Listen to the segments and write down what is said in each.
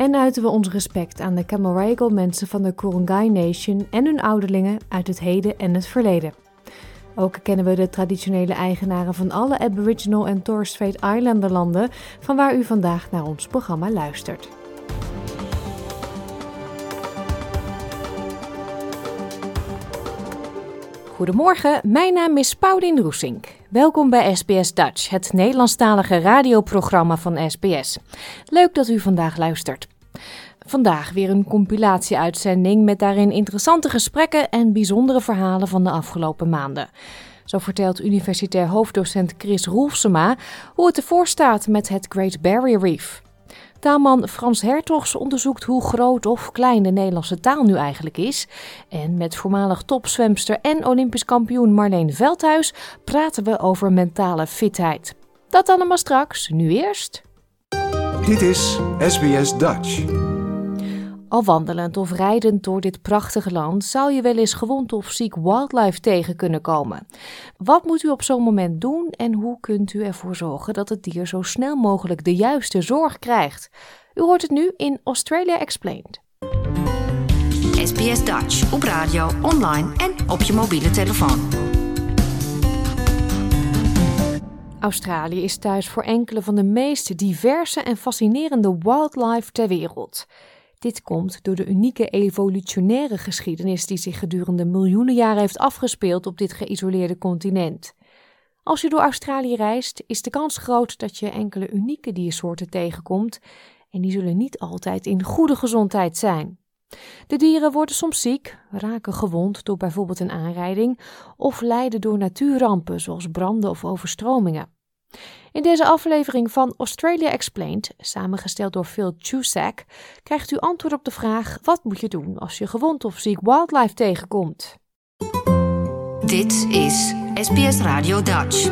en uiten we ons respect aan de Camaragal mensen van de Kurungay Nation en hun ouderlingen uit het heden en het verleden. Ook kennen we de traditionele eigenaren van alle Aboriginal en Torres Strait Islander landen van waar u vandaag naar ons programma luistert. Goedemorgen, mijn naam is Paulien Roesink. Welkom bij SBS Dutch, het Nederlandstalige radioprogramma van SBS. Leuk dat u vandaag luistert. Vandaag weer een compilatie-uitzending met daarin interessante gesprekken en bijzondere verhalen van de afgelopen maanden. Zo vertelt universitair hoofddocent Chris Roelfsema hoe het ervoor staat met het Great Barrier Reef. Taalman Frans Hertogs onderzoekt hoe groot of klein de Nederlandse taal nu eigenlijk is. En met voormalig topzwemster en Olympisch kampioen Marleen Veldhuis praten we over mentale fitheid. Dat allemaal straks, nu eerst. Dit is SBS Dutch. Al wandelend of rijdend door dit prachtige land zou je wel eens gewond of ziek wildlife tegen kunnen komen. Wat moet u op zo'n moment doen en hoe kunt u ervoor zorgen dat het dier zo snel mogelijk de juiste zorg krijgt? U hoort het nu in Australia Explained. SBS Dutch op radio, online en op je mobiele telefoon. Australië is thuis voor enkele van de meest diverse en fascinerende wildlife ter wereld. Dit komt door de unieke evolutionaire geschiedenis die zich gedurende miljoenen jaren heeft afgespeeld op dit geïsoleerde continent. Als je door Australië reist, is de kans groot dat je enkele unieke diersoorten tegenkomt en die zullen niet altijd in goede gezondheid zijn. De dieren worden soms ziek, raken gewond door bijvoorbeeld een aanrijding of lijden door natuurrampen zoals branden of overstromingen. In deze aflevering van Australia Explained, samengesteld door Phil Chusak, krijgt u antwoord op de vraag: wat moet je doen als je gewond of ziek wildlife tegenkomt? Dit is SBS Radio Dutch.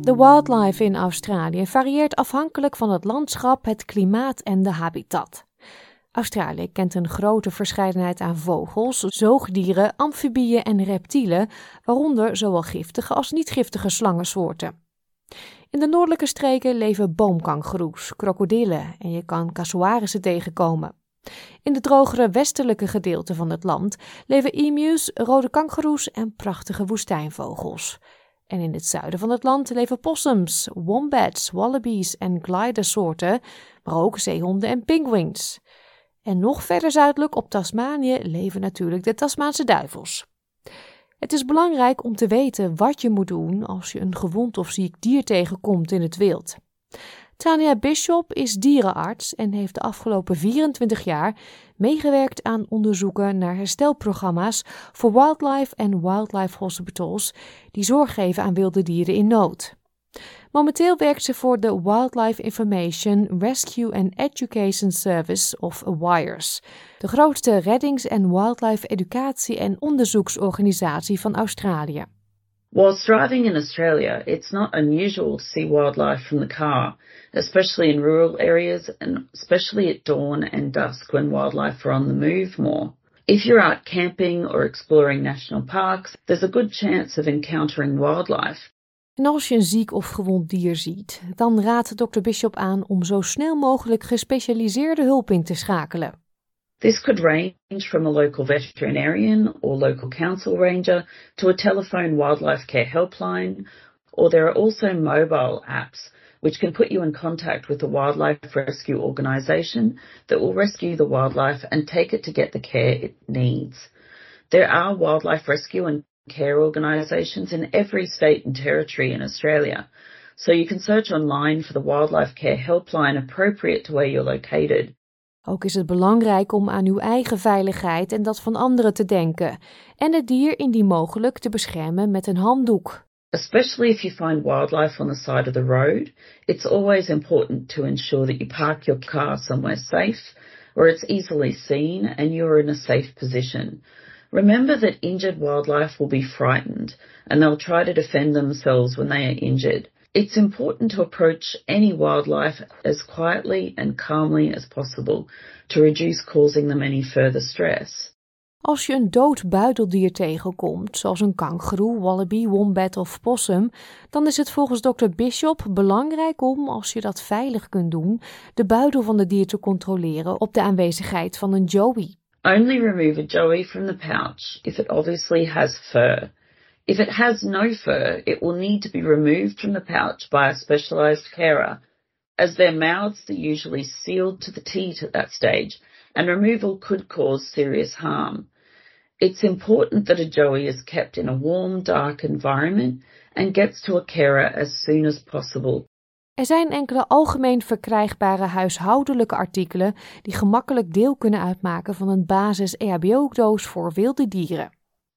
De wildlife in Australië varieert afhankelijk van het landschap, het klimaat en de habitat. Australië kent een grote verscheidenheid aan vogels, zoogdieren, amfibieën en reptielen, waaronder zowel giftige als niet-giftige slangensoorten. In de noordelijke streken leven boomkangoeroes, krokodillen en je kan casuarissen tegenkomen. In de drogere westelijke gedeelten van het land leven emus, rode kangoeroes en prachtige woestijnvogels. En in het zuiden van het land leven possums, wombats, wallabies en glidersoorten, maar ook zeehonden en penguins. En nog verder zuidelijk op Tasmanië leven natuurlijk de Tasmaanse duivels. Het is belangrijk om te weten wat je moet doen als je een gewond of ziek dier tegenkomt in het wild. Tania Bishop is dierenarts en heeft de afgelopen 24 jaar meegewerkt aan onderzoeken naar herstelprogramma's voor wildlife en wildlife hospitals die zorg geven aan wilde dieren in nood. Momenteel werkt ze voor de Wildlife Information Rescue and Education Service of WIRES, de grootste reddings- en wildlife educatie- en onderzoeksorganisatie van Australië. Whilst driving in Australia, it's not unusual to see wildlife from the car, especially in rural areas and especially at dawn and dusk when wildlife are on the move more. If you're out camping or exploring national parks, there's a good chance of encountering wildlife. En als je een ziek of gewond dier ziet, dan raadt dokter Bishop aan om zo snel mogelijk gespecialiseerde hulp in te schakelen. This could range from a local veterinarian or local council ranger to a telephone wildlife care helpline, or there are also mobile apps which can put you in contact with a wildlife rescue organisation that will rescue the wildlife and take it to get the care it needs. There are wildlife rescue and care organisations in every state and territory in Australia. So you can search online for the wildlife care helpline appropriate to where you're located. Ook is het belangrijk om aan uw eigen veiligheid en dat van anderen te denken en het dier indien mogelijk te beschermen met een handdoek. Especially if you find wildlife on the side of the road, it's always important to ensure that you park your car somewhere safe where it's easily seen and you're in a safe position. Remember that injured wildlife will be frightened and they'll try to defend themselves when they are injured. It's important to approach any wildlife as quietly and calmly as possible to reduce causing them any further stress. Als je een dood buideldier tegenkomt, zoals een kangoeroe, wallaby, wombat of possum, dan is het volgens Dr. Bishop belangrijk om, als je dat veilig kunt doen, de buidel van het dier te controleren op de aanwezigheid van een joey. Only remove a joey from the pouch if it obviously has fur. If it has no fur, it will need to be removed from the pouch by a specialized carer, as their mouths are usually sealed to the teat at that stage and removal could cause serious harm. It's important that a joey is kept in a warm, dark environment and gets to a carer as soon as possible. Er zijn enkele algemeen verkrijgbare huishoudelijke artikelen die gemakkelijk deel kunnen uitmaken van een basis EHBO-doos voor wilde dieren.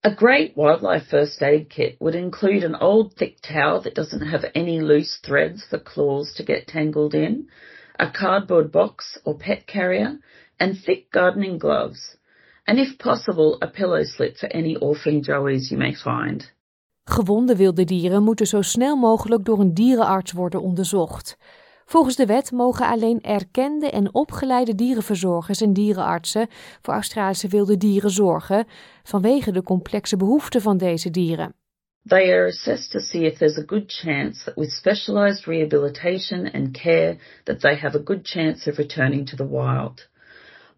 A great wildlife first aid kit would include an old thick towel that doesn't have any loose threads for claws to get tangled in, a cardboard box or pet carrier, and thick gardening gloves, and if possible, a pillow slip for any orphan joeys you may find. Gewonde wilde dieren moeten zo snel mogelijk door een dierenarts worden onderzocht. Volgens de wet mogen alleen erkende en opgeleide dierenverzorgers en dierenartsen voor Australische wilde dieren zorgen vanwege de complexe behoeften van deze dieren. They are assessed to see if there's a good chance that with specialized rehabilitation and care that they have a good chance of returning to the wild.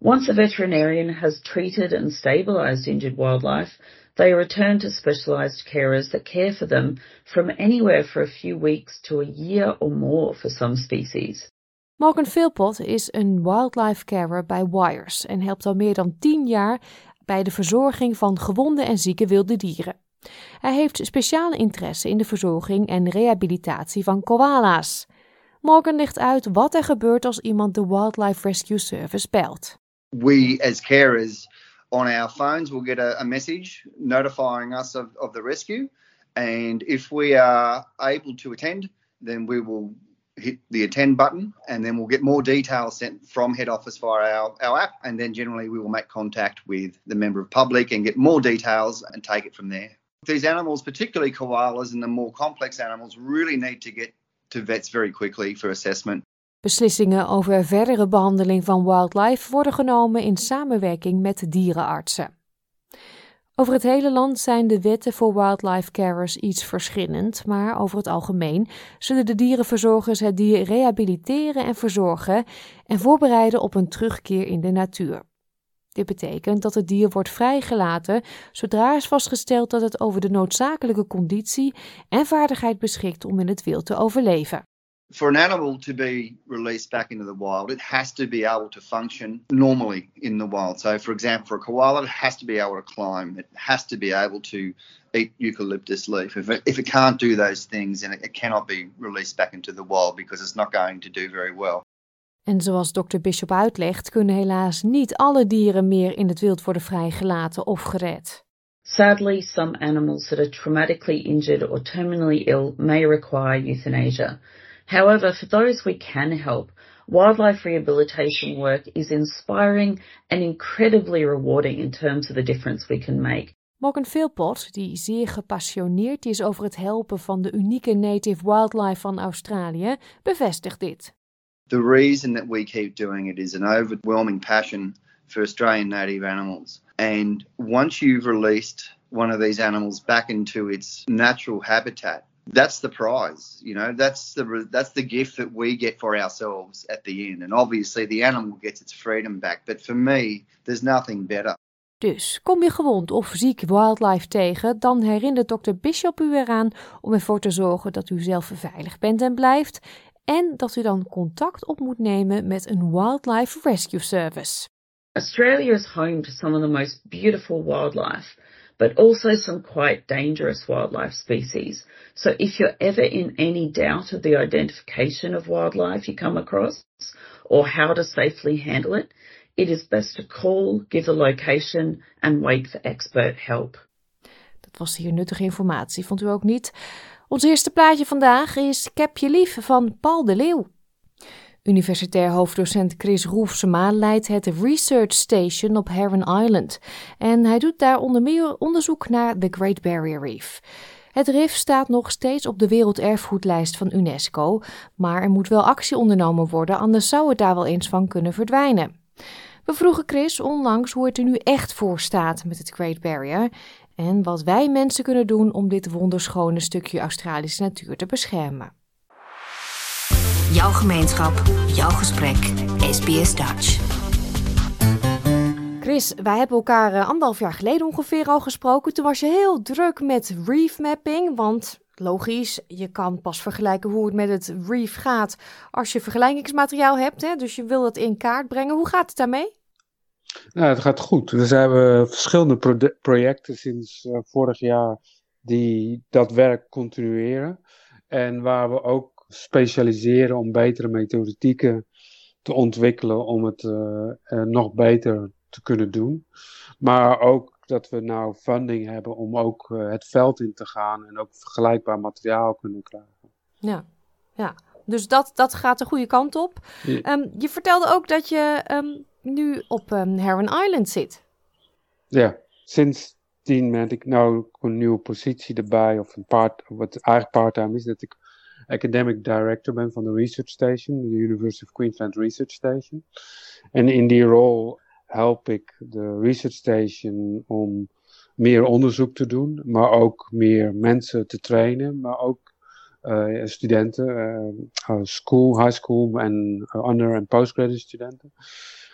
Once a veterinarian has treated and stabilized injured wildlife, they return to specialized carers that care for them from anywhere for a few weeks to a year or more for some species. Morgan Philpott is een wildlife carer bij Wires en helpt al meer dan 10 jaar bij de verzorging van gewonde en zieke wilde dieren. Hij heeft speciale interesse in de verzorging en rehabilitatie van koala's. Morgan legt uit wat er gebeurt als iemand de Wildlife Rescue Service belt. we as carers on our phones we'll get a, a message notifying us of, of the rescue. And if we are able to attend, then we will hit the attend button and then we'll get more details sent from head office via our, our app. And then generally we will make contact with the member of public and get more details and take it from there. These animals, particularly koalas and the more complex animals, really need to get to vets very quickly for assessment. Beslissingen over verdere behandeling van wildlife worden genomen in samenwerking met dierenartsen. Over het hele land zijn de wetten voor wildlife carers iets verschillend, maar over het algemeen zullen de dierenverzorgers het dier rehabiliteren en verzorgen en voorbereiden op een terugkeer in de natuur. Dit betekent dat het dier wordt vrijgelaten zodra is vastgesteld dat het over de noodzakelijke conditie en vaardigheid beschikt om in het wild te overleven. For an animal to be released back into the wild, it has to be able to function normally in the wild. So, for example, for a koala, it has to be able to climb. It has to be able to eat eucalyptus leaf. If it, if it can't do those things, then it, it cannot be released back into the wild because it's not going to do very well. En zoals Dr. Bishop uitlegt, kunnen helaas niet alle dieren meer in het wild worden vrijgelaten of gered. Sadly, some animals that are traumatically injured or terminally ill may require euthanasia. However, for those we can help, wildlife rehabilitation work is inspiring and incredibly rewarding in terms of the difference we can make. Morgan Philpott, die zeer gepassioneerd is over het helpen van de unieke native wildlife van Australië, bevestigt dit. The reason that we keep doing it is an overwhelming passion for Australian native animals. And once you've released one of these animals back into its natural habitat, that's the prize you know that's the that's the gift that we get for ourselves at the end and obviously the animal gets its freedom back but for me there's nothing better Dus kom je gewond of ziek wildlife tegen, dan herinnert Dr. Bishop u eraan om ervoor te zorgen dat u zelf veilig bent en blijft en dat u dan contact op moet nemen met een Wildlife Rescue Service. Australia is home to some of the most beautiful wildlife. But also some quite dangerous wildlife species. So if you're ever in any doubt of the identification of wildlife you come across or how to safely handle it, it is best to call, give the location and wait for expert help. Dat was hier nuttige informatie, vond u ook niet? Ons eerste plaatje vandaag is Kep je lief van Paul de Leeuw. Universitair hoofddocent Chris Roefsema leidt het Research Station op Heron Island. En hij doet daar onder meer onderzoek naar de Great Barrier Reef. Het rif staat nog steeds op de werelderfgoedlijst van UNESCO, maar er moet wel actie ondernomen worden, anders zou het daar wel eens van kunnen verdwijnen. We vroegen Chris onlangs hoe het er nu echt voor staat met het Great Barrier en wat wij mensen kunnen doen om dit wonderschone stukje Australische natuur te beschermen. Jouw gemeenschap, jouw gesprek, SBS Dutch. Chris, wij hebben elkaar uh, anderhalf jaar geleden ongeveer al gesproken. Toen was je heel druk met reef mapping, want logisch, je kan pas vergelijken hoe het met het reef gaat als je vergelijkingsmateriaal hebt. Hè? Dus je wil het in kaart brengen. Hoe gaat het daarmee? Nou, het gaat goed. Dus we hebben verschillende projecten sinds uh, vorig jaar die dat werk continueren. En waar we ook specialiseren om betere methodieken te ontwikkelen om het uh, nog beter te kunnen doen. Maar ook dat we nou funding hebben om ook uh, het veld in te gaan en ook vergelijkbaar materiaal kunnen krijgen. Ja, ja. Dus dat, dat gaat de goede kant op. Ja. Um, je vertelde ook dat je um, nu op um, Heron Island zit. Ja, sinds tien ben ik nou een nieuwe positie erbij. Of een part, wat eigenlijk part-time is, dat ik academic director ben van de Research Station, de University of Queensland Research Station. En in die rol help ik de Research Station om meer onderzoek te doen, maar ook meer mensen te trainen, maar ook uh, studenten, uh, school, high school en uh, under- en postgraduate studenten.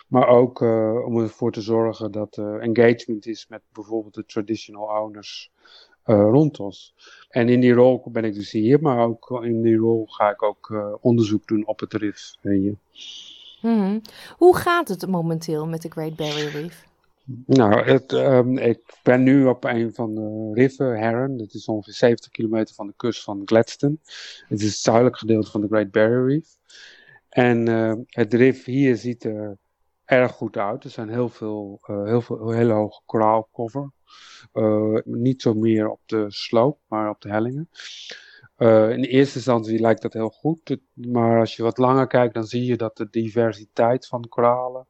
Maar ook om ervoor te zorgen dat er engagement is met bijvoorbeeld de traditional owners rond ons. En in die rol ben ik dus hier, maar ook in die rol ga ik ook onderzoek doen op het RIF. Hmm. Hoe gaat het momenteel met de Great Barrier Reef? Nou, het, um, ik ben nu op een van de riffen, Heron. Dat is ongeveer 70 kilometer van de kust van Gladstone. Het is het zuidelijk gedeelte van de Great Barrier Reef. En uh, het rif hier ziet er erg goed uit. Er zijn heel veel, uh, heel veel hele hoge koraalcover. Uh, niet zo meer op de sloop, maar op de hellingen. Uh, in eerste instantie lijkt dat heel goed, maar als je wat langer kijkt, dan zie je dat de diversiteit van koralen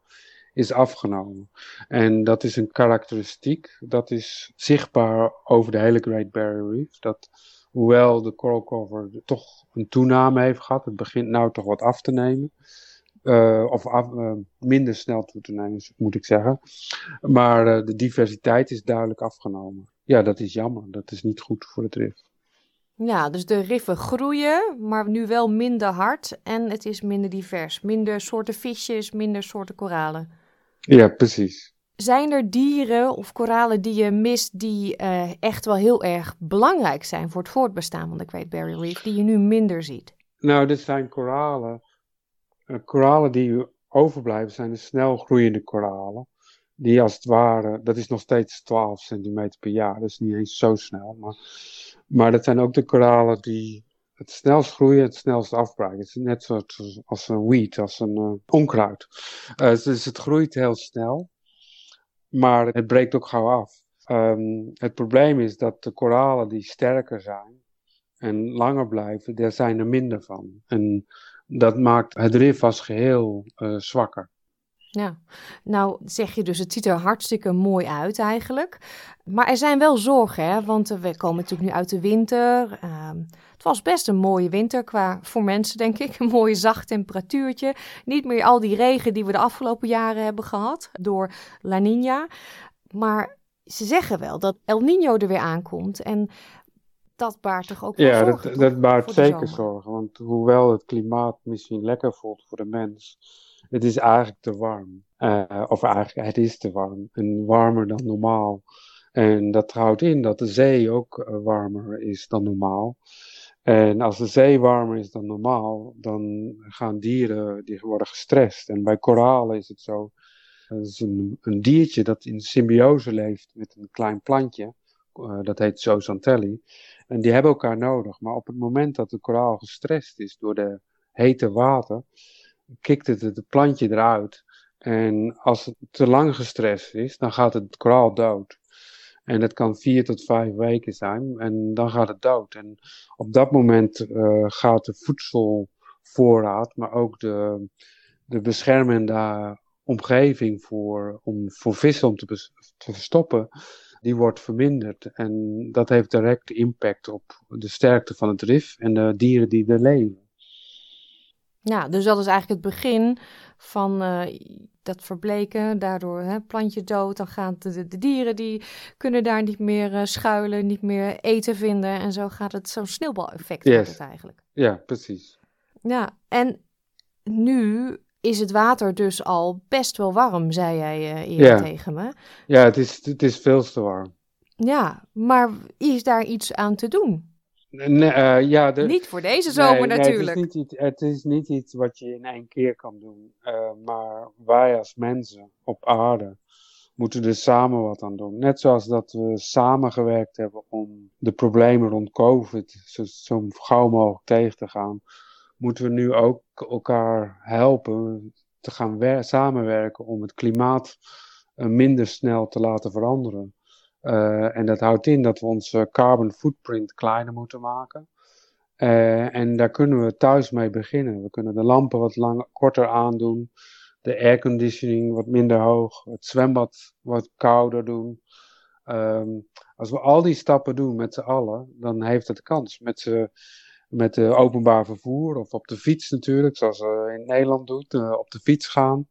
is afgenomen. En dat is een karakteristiek, dat is zichtbaar over de hele Great Barrier Reef. Dat hoewel de coral cover toch een toename heeft gehad, het begint nou toch wat af te nemen. Uh, of af, uh, minder snel toe te nemen, moet ik zeggen. Maar de diversiteit is duidelijk afgenomen. Ja, dat is jammer. Dat is niet goed voor het rif. Ja, dus de riffen groeien, maar nu wel minder hard en het is minder divers. Minder soorten visjes, minder soorten koralen. Ja, precies. Zijn er dieren of koralen die je mist die echt wel heel erg belangrijk zijn voor het voortbestaan van de Great Barrier Reef, die je nu minder ziet? Nou, dit zijn koralen. Uh, koralen die overblijven zijn de snel groeiende koralen. Die als het ware, dat is nog steeds 12 centimeter per jaar, dat is niet eens zo snel, maar maar dat zijn ook de koralen die het snelst groeien, het snelst afbraken. Het is net zoals als een weed, als een uh, onkruid. Dus het groeit heel snel, maar het breekt ook gauw af. Um, het probleem is dat de koralen die sterker zijn en langer blijven, daar zijn er minder van. En dat maakt het rif als geheel uh, zwakker. Ja, nou zeg je dus, het ziet er hartstikke mooi uit eigenlijk. Maar er zijn wel zorgen, hè? want we komen natuurlijk nu uit de winter. Uh, het was best een mooie winter qua voor mensen, denk ik. Een mooie zacht temperatuurtje. Niet meer al die regen die we de afgelopen jaren hebben gehad door La Nina. Maar ze zeggen wel dat El Nino er weer aankomt. En dat baart toch ook wel ja, zorgen? Ja, dat, dat baart zeker zorgen. Want hoewel het klimaat misschien lekker voelt voor de mens het is eigenlijk te warm. Uh, of eigenlijk, het is te warm. En warmer dan normaal. En dat houdt in dat de zee ook uh, warmer is dan normaal. En als de zee warmer is dan normaal, dan gaan dieren, die worden gestrest. En bij koralen is het zo, dat is een, een diertje dat in symbiose leeft met een klein plantje. Uh, dat heet zooxantelli. En die hebben elkaar nodig. Maar op het moment dat de koraal gestrest is door de hete water, kikt het het plantje eruit. En als het te lang gestrest is, dan gaat het koraal dood. En dat kan vier tot vijf weken zijn en dan gaat het dood. En op dat moment uh, gaat de voorraad, maar ook de, de beschermende omgeving voor, om, voor vissen om te, te verstoppen, die wordt verminderd. En dat heeft direct impact op de sterkte van het rif en de dieren die er leven. Ja, dus dat is eigenlijk het begin van uh, dat verbleken. Daardoor hè, plantje dood, dan gaan de, de, dieren die kunnen daar niet meer uh, schuilen, niet meer eten vinden. En zo gaat het, zo'n sneeuwbaleffect yes. het eigenlijk. Ja, precies. Ja, en nu is het water dus al best wel warm, zei jij uh, eerder tegen me. Ja, het is, het is veel te warm. Ja, maar is daar iets aan te doen? Nee, uh, ja, de, niet voor deze zomer nee, natuurlijk. Nee, het, is niet, het is niet iets wat je in één keer kan doen. Uh, maar wij als mensen op aarde moeten er samen wat aan doen. Net zoals dat we samengewerkt hebben om de problemen rond COVID zo, zo gauw mogelijk tegen te gaan, moeten we nu ook elkaar helpen te gaan samenwerken om het klimaat uh, minder snel te laten veranderen. Uh, en dat houdt in dat we onze carbon footprint kleiner moeten maken. En daar kunnen we thuis mee beginnen. We kunnen de lampen wat korter aandoen, de airconditioning wat minder hoog, het zwembad wat kouder doen. Um, als we al die stappen doen met z'n allen, dan heeft het kans. Met, met de openbaar vervoer of op de fiets natuurlijk, zoals we in Nederland doen, uh, op de fiets gaan.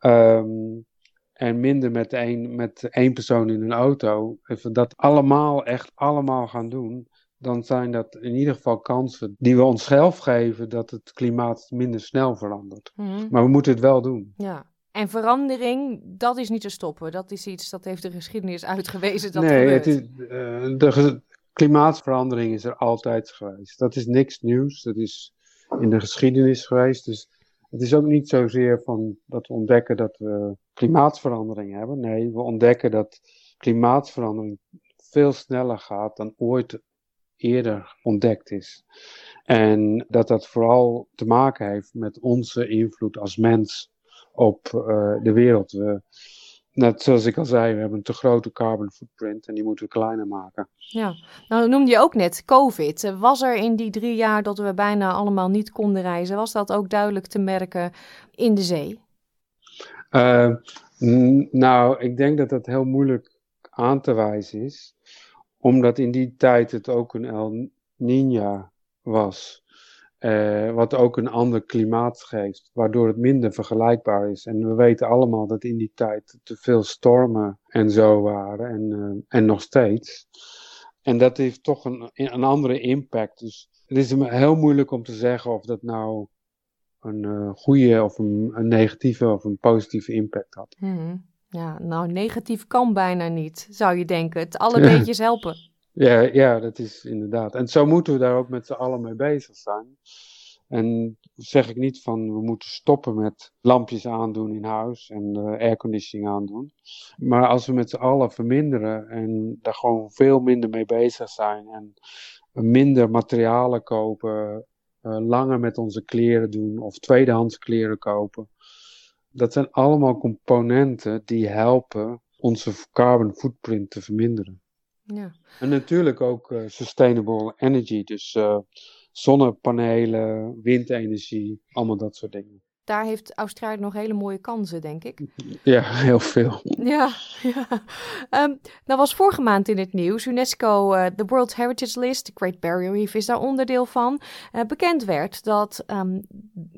Um, en minder met één, met één persoon in een auto, als we dat allemaal, echt allemaal gaan doen, dan zijn dat in ieder geval kansen die we onszelf geven dat het klimaat minder snel verandert. Mm. Maar we moeten het wel doen. Ja. En verandering, dat is niet te stoppen. Dat is iets, dat heeft de geschiedenis uitgewezen. Dat nee, gebeurt. Het is, uh, de klimaatverandering is er altijd geweest. Dat is niks nieuws. Dat is in de geschiedenis geweest. Dus het is ook niet zozeer van dat we ontdekken dat we klimaatverandering hebben. Nee, we ontdekken dat klimaatverandering veel sneller gaat dan ooit eerder ontdekt is. En dat dat vooral te maken heeft met onze invloed als mens op uh, de wereld. We, net zoals ik al zei, we hebben een te grote carbon footprint en die moeten we kleiner maken. Ja, nou noemde je ook net COVID. Was er in die drie jaar dat we bijna allemaal niet konden reizen, was dat ook duidelijk te merken in de zee? Uh, nou, ik denk dat dat heel moeilijk aan te wijzen is, omdat in die tijd het ook een El Niña was. Uh, wat ook een ander klimaat geeft, waardoor het minder vergelijkbaar is. En we weten allemaal dat in die tijd te veel stormen en zo waren, en, uh, en nog steeds. En dat heeft toch een, een andere impact. Dus het is heel moeilijk om te zeggen of dat nou een uh, goede of een, een, negatieve of een positieve impact had. Hmm. Ja, nou, negatief kan bijna niet, zou je denken. Het alle beetjes helpen. Ja, ja, dat is inderdaad. En zo moeten we daar ook met z'n allen mee bezig zijn. En zeg ik niet van we moeten stoppen met lampjes aandoen in huis en uh, airconditioning aandoen. Maar als we met z'n allen verminderen en daar gewoon veel minder mee bezig zijn en minder materialen kopen, uh, langer met onze kleren doen of tweedehands kleren kopen. Dat zijn allemaal componenten die helpen onze carbon footprint te verminderen. Ja. En natuurlijk ook uh, sustainable energy, dus uh, zonnepanelen, windenergie, allemaal dat soort dingen. Daar heeft Australië nog hele mooie kansen, denk ik. Ja, heel veel. Ja, ja. Um, nou was vorige maand in het nieuws UNESCO, uh, de World Heritage List, de Great Barrier Reef is daar onderdeel van, bekend werd dat um,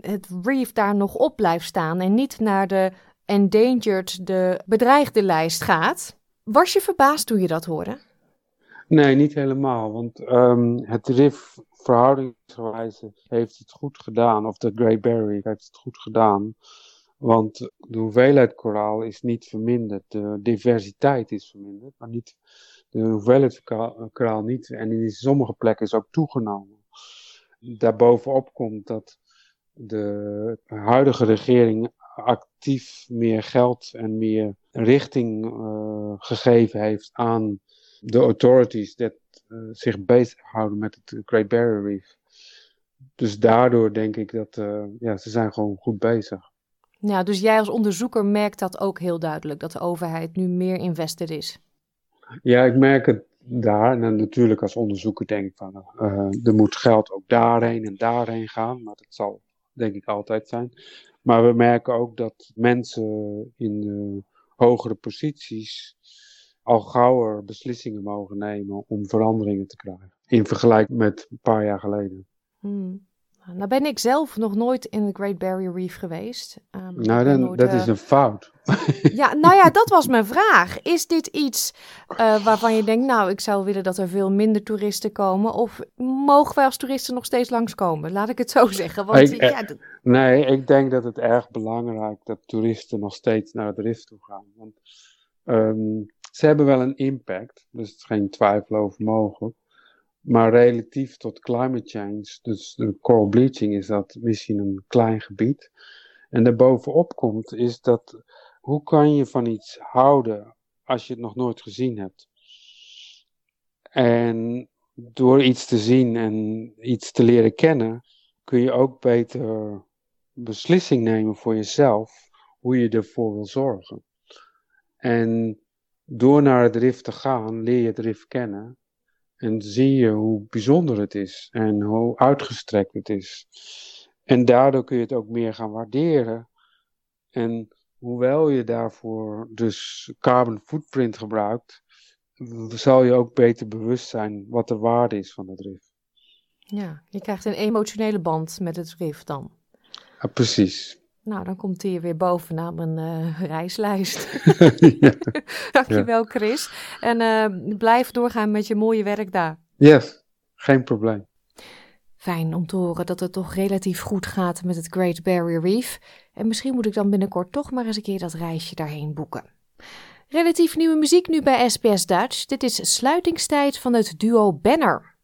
het reef daar nog op blijft staan en niet naar de endangered, de bedreigde lijst gaat. Was je verbaasd toen je dat hoorde? Nee, niet helemaal. Want um, het RIF verhoudingsgewijs heeft het goed gedaan. Of de Great Barrier heeft het goed gedaan. Want de hoeveelheid koraal is niet verminderd. De diversiteit is verminderd, maar niet de hoeveelheid koraal niet. En in sommige plekken is ook toegenomen. Daarbovenop komt dat de huidige regering actief meer geld en meer richting uh, gegeven heeft aan de authorities dat uh, zich bezighouden met het Great Barrier Reef. Dus daardoor denk ik dat uh, ja, ze zijn gewoon goed bezig. Ja, dus jij als onderzoeker merkt dat ook heel duidelijk, dat de overheid nu meer invested is. Ja, ik merk het daar. En dan natuurlijk als onderzoeker denk ik van, uh, er moet geld ook daarheen en daarheen gaan. Maar dat zal denk ik altijd zijn. Maar we merken ook dat mensen in hogere posities al gauwer beslissingen mogen nemen om veranderingen te krijgen. In vergelijking met een paar jaar geleden. Hmm. Nou ben ik zelf nog nooit in de Great Barrier Reef geweest. Um, nou, dan, dat is een fout. Ja, nou ja, dat was mijn vraag. Is dit iets uh, waarvan je denkt, nou, ik zou willen dat er veel minder toeristen komen? Of mogen wij als toeristen nog steeds langskomen? Laat ik het zo zeggen. Want, ik, ja, dat... Nee, ik denk dat het erg belangrijk dat toeristen nog steeds naar het Rift toe gaan. Want um, ze hebben wel een impact, dus er is geen twijfel over mogelijk. Maar relatief tot climate change, dus de coral bleaching, is dat misschien een klein gebied. En daarbovenop komt, is dat hoe kan je van iets houden als je het nog nooit gezien hebt? En door iets te zien en iets te leren kennen, kun je ook beter beslissing nemen voor jezelf hoe je ervoor wil zorgen. En door naar het rif te gaan, leer je het rif kennen. En zie je hoe bijzonder het is en hoe uitgestrekt het is. En daardoor kun je het ook meer gaan waarderen. En hoewel je daarvoor dus carbon footprint gebruikt, zal je ook beter bewust zijn wat de waarde is van het rif. Ja, je krijgt een emotionele band met het rif dan. Ja, precies. Nou, dan komt hij weer bovenaan mijn uh, reislijst. ja. Dankjewel, Chris. En uh, blijf doorgaan met je mooie werk daar. Yes, geen probleem. Fijn om te horen dat het toch relatief goed gaat met het Great Barrier Reef. En misschien moet ik dan binnenkort toch maar eens een keer dat reisje daarheen boeken. Relatief nieuwe muziek nu bij SBS Dutch. Dit is sluitingstijd van het duo Banner.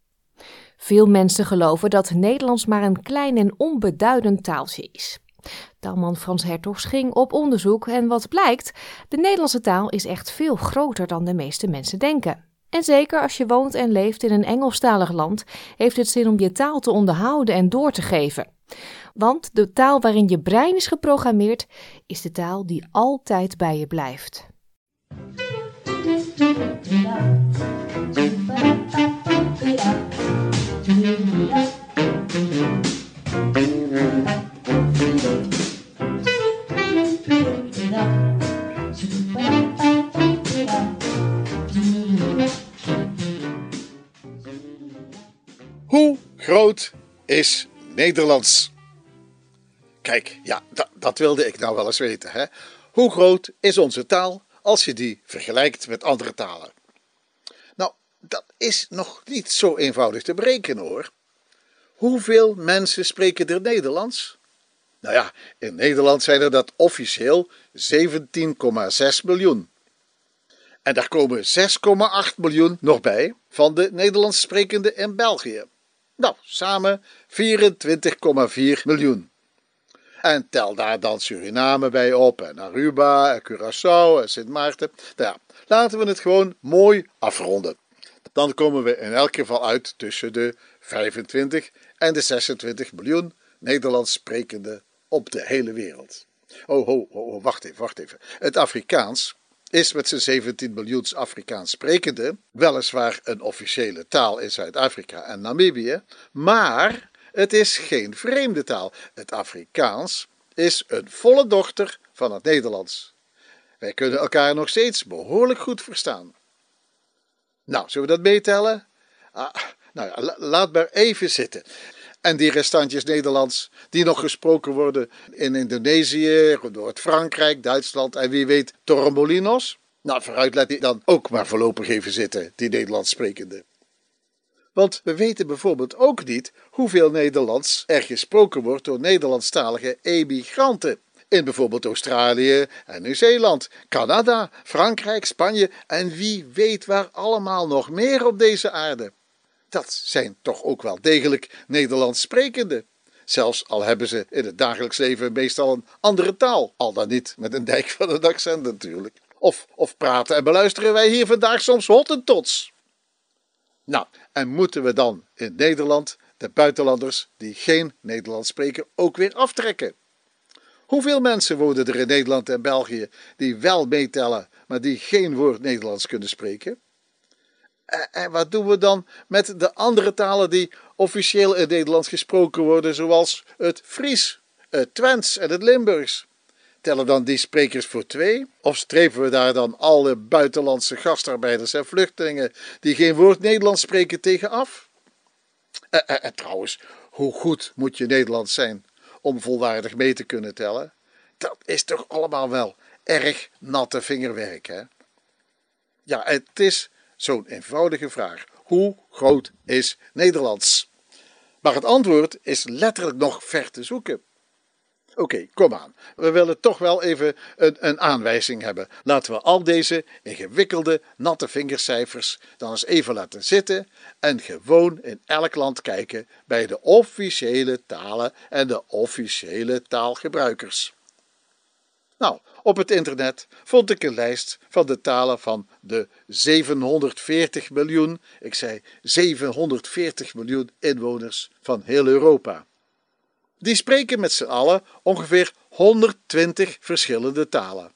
Veel mensen geloven dat Nederlands maar een klein en onbeduidend taaltje is. Taalman Frans Hertogs ging op onderzoek en wat blijkt, de Nederlandse taal is echt veel groter dan de meeste mensen denken. En zeker als je woont en leeft in een Engelstalig land, heeft het zin om je taal te onderhouden en door te geven. Want de taal waarin je brein is geprogrammeerd, is de taal die altijd bij je blijft. Groot is Nederlands? Kijk, ja, dat wilde ik nou wel eens weten. Hè? Hoe groot is onze taal als je die vergelijkt met andere talen? Nou, dat is nog niet zo eenvoudig te berekenen hoor. Hoeveel mensen spreken er Nederlands? Nou ja, in Nederland zijn er dat officieel 17,6 miljoen. En daar komen 6,8 miljoen nog bij van de Nederlands sprekende in België. Nou, samen 24,4 miljoen. En tel daar dan Suriname bij op, en Aruba, en Curaçao, en Sint Maarten. Nou ja, laten we het gewoon mooi afronden. Dan komen we in elk geval uit tussen de 25 en de 26 miljoen Nederlands sprekende op de hele wereld. Oh, oh, oh, wacht even, wacht even. Het Afrikaans is met zijn 17 miljoen Afrikaans sprekende weliswaar een officiële taal in Zuid-Afrika en Namibië, maar het is geen vreemde taal. Het Afrikaans is een volle dochter van het Nederlands. Wij kunnen elkaar nog steeds behoorlijk goed verstaan. Nou, zullen we dat meetellen? Ah, nou ja, laat maar even zitten. En die restantjes Nederlands die nog gesproken worden in Indonesië, door Frankrijk, Duitsland en wie weet Torremolinos. Nou, vooruit laat die dan ook maar voorlopig even zitten, die Nederlands sprekende. Want we weten bijvoorbeeld ook niet hoeveel Nederlands er gesproken wordt door Nederlandstalige emigranten. In bijvoorbeeld Australië en Nieuw-Zeeland, Canada, Frankrijk, Spanje en wie weet waar allemaal nog meer op deze aarde dat zijn toch ook wel degelijk Nederlands sprekende. Zelfs al hebben ze in het dagelijks leven meestal een andere taal, al dan niet met een dijk van een accent natuurlijk. Of, of praten en beluisteren wij hier vandaag soms hottentots. Nou, en moeten we dan in Nederland de buitenlanders die geen Nederlands spreken ook weer aftrekken? Hoeveel mensen wonen er in Nederland en België die wel meetellen, maar die geen woord Nederlands kunnen spreken? En wat doen we dan met de andere talen die officieel in Nederland gesproken worden, zoals het Fries, het Twents en het Limburgs? Tellen dan die sprekers voor twee? Of streven we daar dan alle buitenlandse gastarbeiders en vluchtelingen die geen woord Nederlands spreken tegen af? En, en, en trouwens, hoe goed moet je Nederlands zijn om volwaardig mee te kunnen tellen? Dat is toch allemaal wel erg natte vingerwerk, hè? Ja, het is zo'n eenvoudige vraag. Hoe groot is Nederlands? Maar het antwoord is letterlijk nog ver te zoeken. Oké, kom aan. We willen toch wel even een, een, aanwijzing hebben. Laten we al deze ingewikkelde, natte vingercijfers dan eens even laten zitten en gewoon in elk land kijken bij de officiële talen en de officiële taalgebruikers. Nou, op het internet vond ik een lijst van de talen van de 740 miljoen, ik zei 740 miljoen inwoners van heel Europa. Die spreken met z'n allen ongeveer 120 verschillende talen.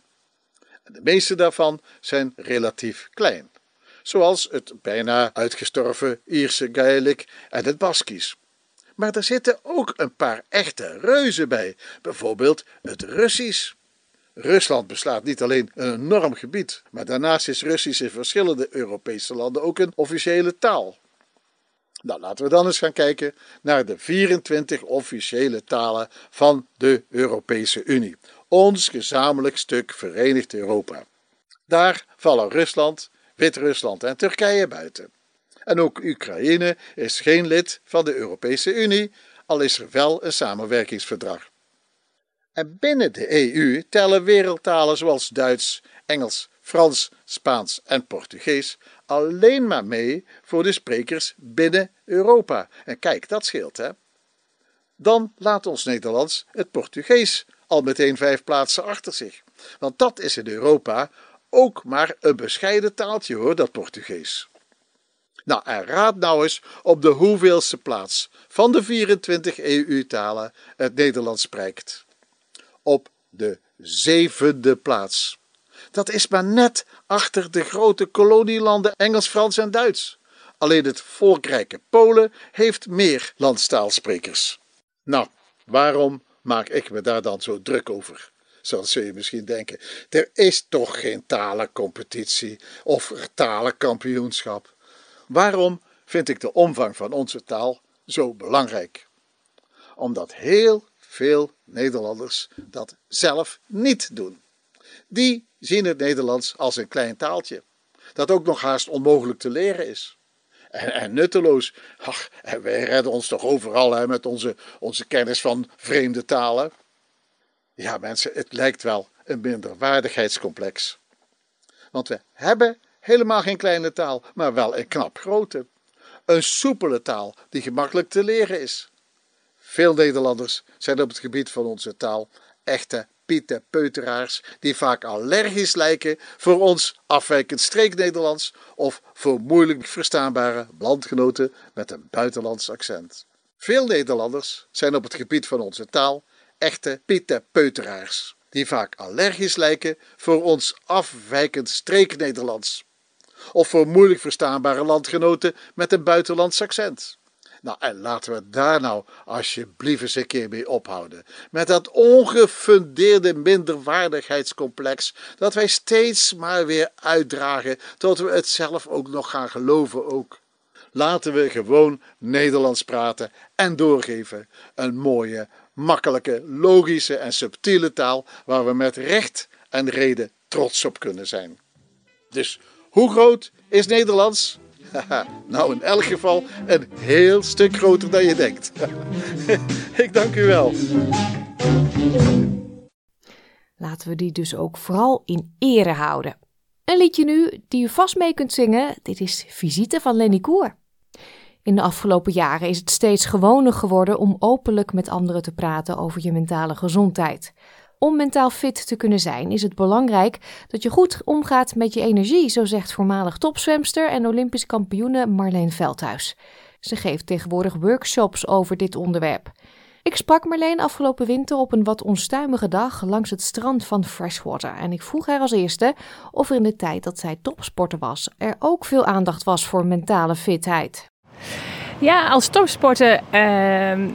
De meeste daarvan zijn relatief klein, zoals het bijna uitgestorven Ierse Gaelic en het Baskisch. Maar er zitten ook een paar echte reuzen bij, bijvoorbeeld het Russisch. Rusland beslaat niet alleen een enorm gebied, maar daarnaast is Russisch in verschillende Europese landen ook een officiële taal. Nou, laten we dan eens gaan kijken naar de 24 officiële talen van de Europese Unie. Ons gezamenlijk stuk Verenigd Europa. Daar vallen Rusland, Wit-Rusland en Turkije buiten. En ook Oekraïne is geen lid van de Europese Unie, al is er wel een samenwerkingsverdrag. En binnen de EU tellen wereldtalen zoals Duits, Engels, Frans, Spaans en Portugees alleen maar mee voor de sprekers binnen Europa. En kijk, dat scheelt hè. Dan laat ons Nederlands het Portugees al meteen vijf plaatsen achter zich. Want dat is in Europa ook maar een bescheiden taaltje hoor, dat Portugees. Nou, en raad nou eens op de hoeveelste plaats van de 24 EU-talen het Nederlands spreekt. Op de zevende plaats. Dat is maar net achter de grote kolonielanden Engels, Frans en Duits. Alleen het volkrijke Polen heeft meer landstaalsprekers. Nou, waarom maak ik me daar dan zo druk over? Zo zul je misschien denken. Er is toch geen talencompetitie of talenkampioenschap. Waarom vind ik de omvang van onze taal zo belangrijk? Omdat heel veel Nederlanders dat zelf niet doen. Die zien het Nederlands als een klein taaltje, dat ook nog haast onmogelijk te leren is. En, en nutteloos. Ach, wij redden ons toch overal hè, met onze, onze kennis van vreemde talen. Ja, mensen, het lijkt wel een minderwaardigheidscomplex. Want we hebben helemaal geen kleine taal, maar wel een knap grote. Een soepele taal die gemakkelijk te leren is. Veel Nederlanders zijn op het gebied van onze taal echte pieten peuteraars die vaak allergisch lijken voor ons afwijkend streek-Nederlands of voor moeilijk verstaanbare landgenoten met een buitenlands accent. Veel Nederlanders zijn op het gebied van onze taal echte pieten peuteraars die vaak allergisch lijken voor ons afwijkend streek-Nederlands of voor moeilijk verstaanbare landgenoten met een buitenlands accent. Nou, en laten we daar nou alsjeblieft eens een keer mee ophouden. Met dat ongefundeerde minderwaardigheidscomplex dat wij steeds maar weer uitdragen tot we het zelf ook nog gaan geloven ook. Laten we gewoon Nederlands praten en doorgeven. Een mooie, makkelijke, logische en subtiele taal waar we met recht en reden trots op kunnen zijn. Dus hoe groot is Nederlands? nou, in elk geval een heel stuk groter dan je denkt. Ik dank u wel. Laten we die dus ook vooral in ere houden. Een liedje nu die u vast mee kunt zingen. Dit is Visite van Lenny Koer. In de afgelopen jaren is het steeds gewoner geworden om openlijk met anderen te praten over je mentale gezondheid. Om mentaal fit te kunnen zijn is het belangrijk dat je goed omgaat met je energie, zo zegt voormalig topzwemster en Olympisch kampioene Marleen Veldhuis. Ze geeft tegenwoordig workshops over dit onderwerp. Ik sprak Marleen afgelopen winter op een wat onstuimige dag langs het strand van Freshwater. En ik vroeg haar als eerste of er in de tijd dat zij topsporter was, er ook veel aandacht was voor mentale fitheid. Ja, als topsporter uh,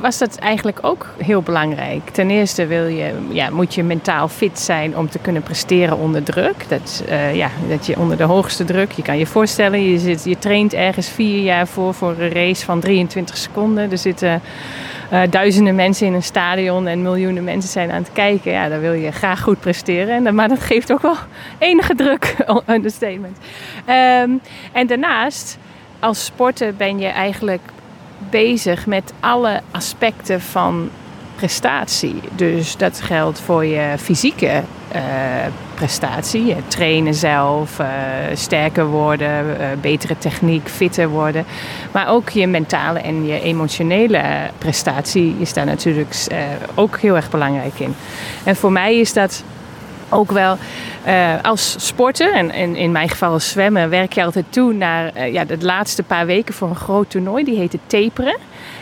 was dat eigenlijk ook heel belangrijk. Ten eerste wil je, ja, moet je mentaal fit zijn om te kunnen presteren onder druk. Dat, uh, ja, dat je onder de hoogste druk, je kan je voorstellen, je, zit, je traint ergens vier jaar voor voor een race van 23 seconden. Er zitten uh, duizenden mensen in een stadion en miljoenen mensen zijn aan het kijken. Ja, dan wil je graag goed presteren. En, maar dat geeft ook wel enige druk, understatement. Um, en daarnaast als sporter ben je eigenlijk bezig met alle aspecten van prestatie. Dus dat geldt voor je fysieke uh, prestatie, je trainen zelf, uh, sterker worden, uh, betere techniek, fitter worden. Maar ook je mentale en je emotionele prestatie is daar natuurlijk ook heel erg belangrijk in. En voor mij is dat ook wel uh, als sporter, en, in mijn geval als zwemmen, werk je altijd toe naar uh, ja, de laatste paar weken voor een groot toernooi. Die heet Taperen.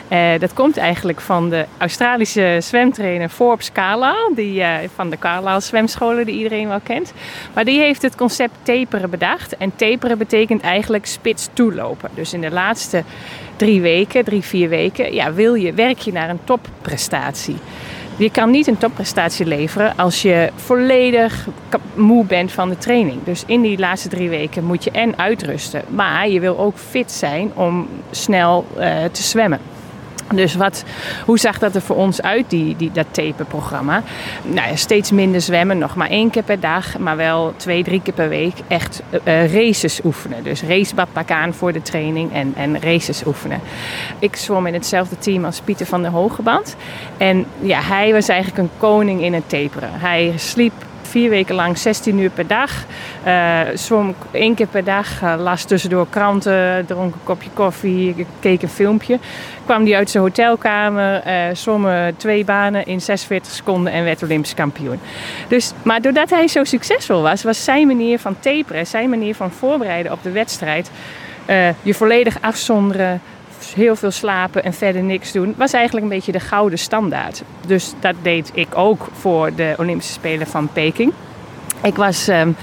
Uh, dat komt eigenlijk van de Australische zwemtrainer Forbes Carlyle, die, van de Carlyle zwemscholen die iedereen wel kent. Maar die heeft het concept taperen bedacht. En taperen betekent eigenlijk spits toelopen. Dus in de laatste drie weken, drie, vier weken, ja, wil je, werk je naar een topprestatie. Je kan niet een topprestatie leveren als je volledig moe bent van de training. Dus in die laatste drie weken moet je en uitrusten. Maar je wil ook fit zijn om snel uh, te zwemmen. Dus wat, hoe zag dat er voor ons uit, die, die, dat taperprogramma? Nou ja, steeds minder zwemmen, nog maar één keer per dag, maar wel twee, drie keer per week echt uh, races oefenen. Dus racebadpak aan voor de training en, en races oefenen. Ik zwom in hetzelfde team als Pieter van der Hogeband. En ja, hij was eigenlijk een koning in het taperen. Hij sliep vier weken lang 16 uur per dag. Uh, zwom één keer per dag, uh, las tussendoor kranten, dronk een kopje koffie, keek een filmpje. Kwam hij uit zijn hotelkamer, uh, zwom twee banen in 46 seconden en werd Olympisch kampioen. Dus, maar doordat hij zo succesvol was, was zijn manier van taperen, zijn manier van voorbereiden op de wedstrijd, je volledig afzonderen, heel veel slapen en verder niks doen, was eigenlijk een beetje de gouden standaard. Dus dat deed ik ook voor de Olympische Spelen van Peking. Ik was um,